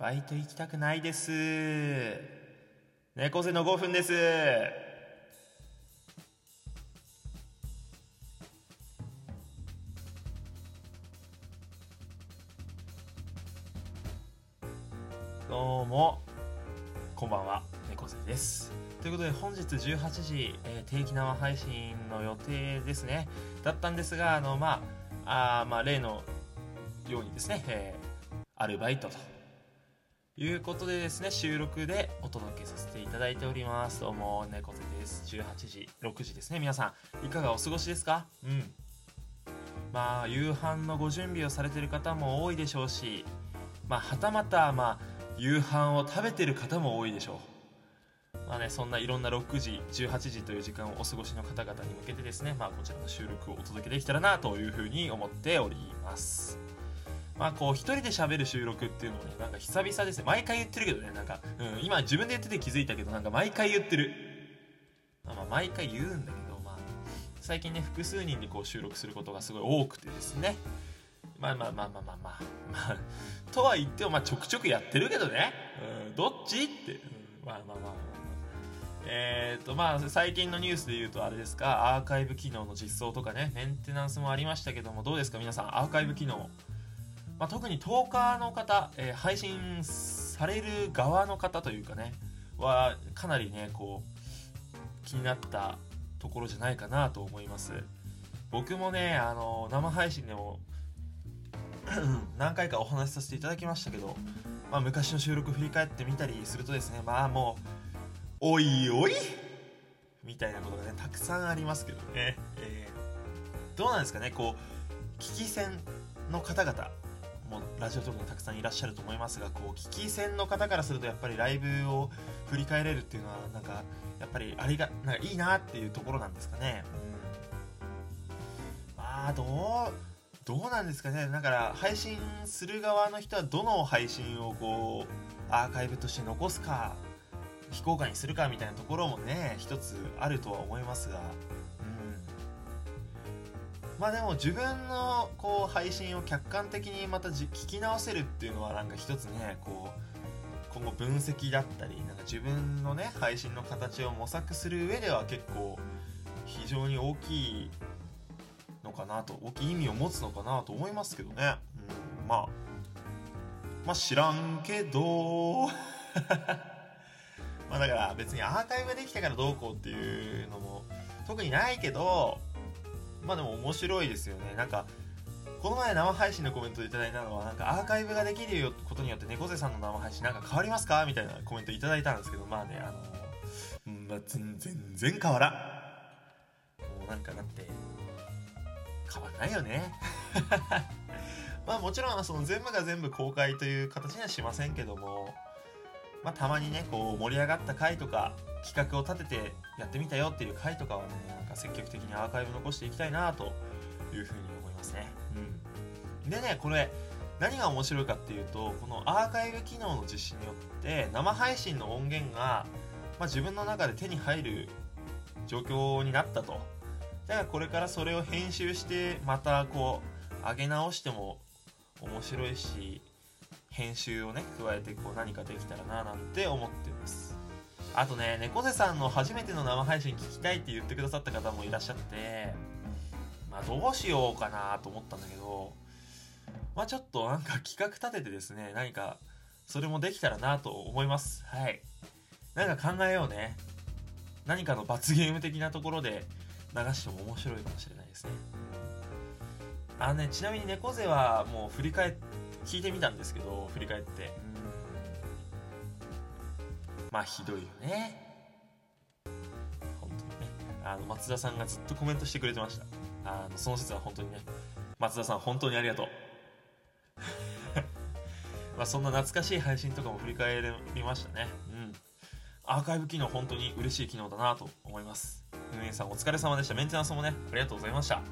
バイト行きたくないです。猫背の5分です。どうもこんばんは。猫背です。ということで本日18時、えー定期生配信の予定ですね。だったんですがあのまああまあ例のようにですね、えーアルバイトと。いうことでですね収録でお届けさせていただいております。どうも猫背です。18時6時ですね。皆さんいかがお過ごしですか？うん。まあ夕飯のご準備をされてる方も多いでしょうしまあはたまたまあ夕飯を食べてる方も多いでしょう。まあね、そんないろんな6時、18時という時間をお過ごしの方々に向けてですね、まあ、こちらの収録をお届けできたらなというふうに思っております。まあ、こう、一人で喋る収録っていうのもね、なんか久々ですね。毎回言ってるけどね、なんか、うん、今自分で言ってて気づいたけど、なんか毎回言ってる。まあ、まあ毎回言うんだけど、まあ、最近ね、複数人でこう収録することがすごい多くてですね。まあまあまあまあまあまあ、まあ、とは言っても、まあちょくちょくやってるけどね。うん、どっちって。うん、まあまあまあまあまあ。えー、とまあ最近のニュースで言うとあれですかアーカイブ機能の実装とかねメンテナンスもありましたけどもどうですか？皆さんアーカイブ機能、まあ、特にトーカーの方、えー配信される側の方というかねはかなりねこう気になったところじゃないかなと思います。僕もねあの生配信でも 何回かお話しさせていただきましたけど、まあ、昔の収録振り返ってみたりするとですねまあもうおいおい？みたいなことがねたくさんありますけどね、えーどうなんですかねこう聞き戦の方々。もラジオトークにたくさんいらっしゃると思いますがこう聞き戦の方からするとやっぱりライブを振り返れるっていうのはなんかやっぱりありがなんかいいなっていうところなんですかね、うん、まあどうどうなんですかね。だから配信する側の人はどの配信をこうアーカイブとして残すか非公開にするかみたいなところもね一つあるとは思いますが、うん、まあでも自分のこう配信を客観的にまた聞き直せるっていうのはなんか一つねこう今後分析だったりなんか自分のね配信の形を模索する上では結構非常に大きいのかなと大きい意味を持つのかなと思いますけどね、うん、まあまあ知らんけど まあだから別にアーカイブできたからどうこうっていうのも特にないけどまあでも面白いですよね。なんかこの前生配信のコメントいただいたのはなんかアーカイブができることによって猫背さんの生配信なんか変わりますか？みたいなコメントいただいたんですけどまあねあのまあ全然変わらもうなんかだって変わらないよね。まあもちろんその全部が全部公開という形にはしませんけどもまあ、たまにねこう盛り上がった回とか企画を立ててやってみたよっていう回とかはねなんか積極的にアーカイブ残していきたいなというふうに思いますね、うん、でねこれ何が面白いかっていうとこのアーカイブ機能の実施によって生配信の音源が、まあ、自分の中で手に入る状況になったと。だからこれからそれを編集してまたこう上げ直しても面白いし編集をね加えてこう何かできたらななんて思ってます。あとね猫背さんの初めての生配信聞きたいって言ってくださった方もいらっしゃってまあどうしようかなと思ったんだけどまあちょっとなんか企画立ててですね何かそれもできたらなと思います。はい。なんか考えようね。何かの罰ゲーム的なところで流しても面白いかもしれないですね。あのねちなみに猫背はもう振り返って聞いてみたんですけど振り返って。まあひどいよね。本当にね。あの松田さんがずっとコメントしてくれてました。あのその説は本当にね。松田さん本当にありがとう。まあそんな懐かしい配信とかも振り返りましたね。うん。アーカイブ機能本当に嬉しい機能だなと思います。運営さんお疲れ様でした。メンテナンスもねありがとうございました、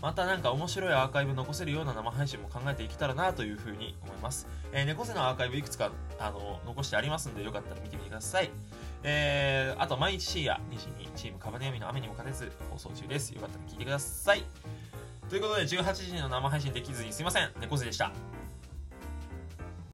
またなんか面白いアーカイブ残せるような生配信も考えていけたらなというふうに思います。えー、猫背のアーカイブいくつかあの残してありますんでよかったら見てみてください。えー、あと毎日深夜2時にチームカバネヤミの雨にも勝てず放送中です。よかったら聞いてください。ということで18時の生配信できずにすいません。猫背でした。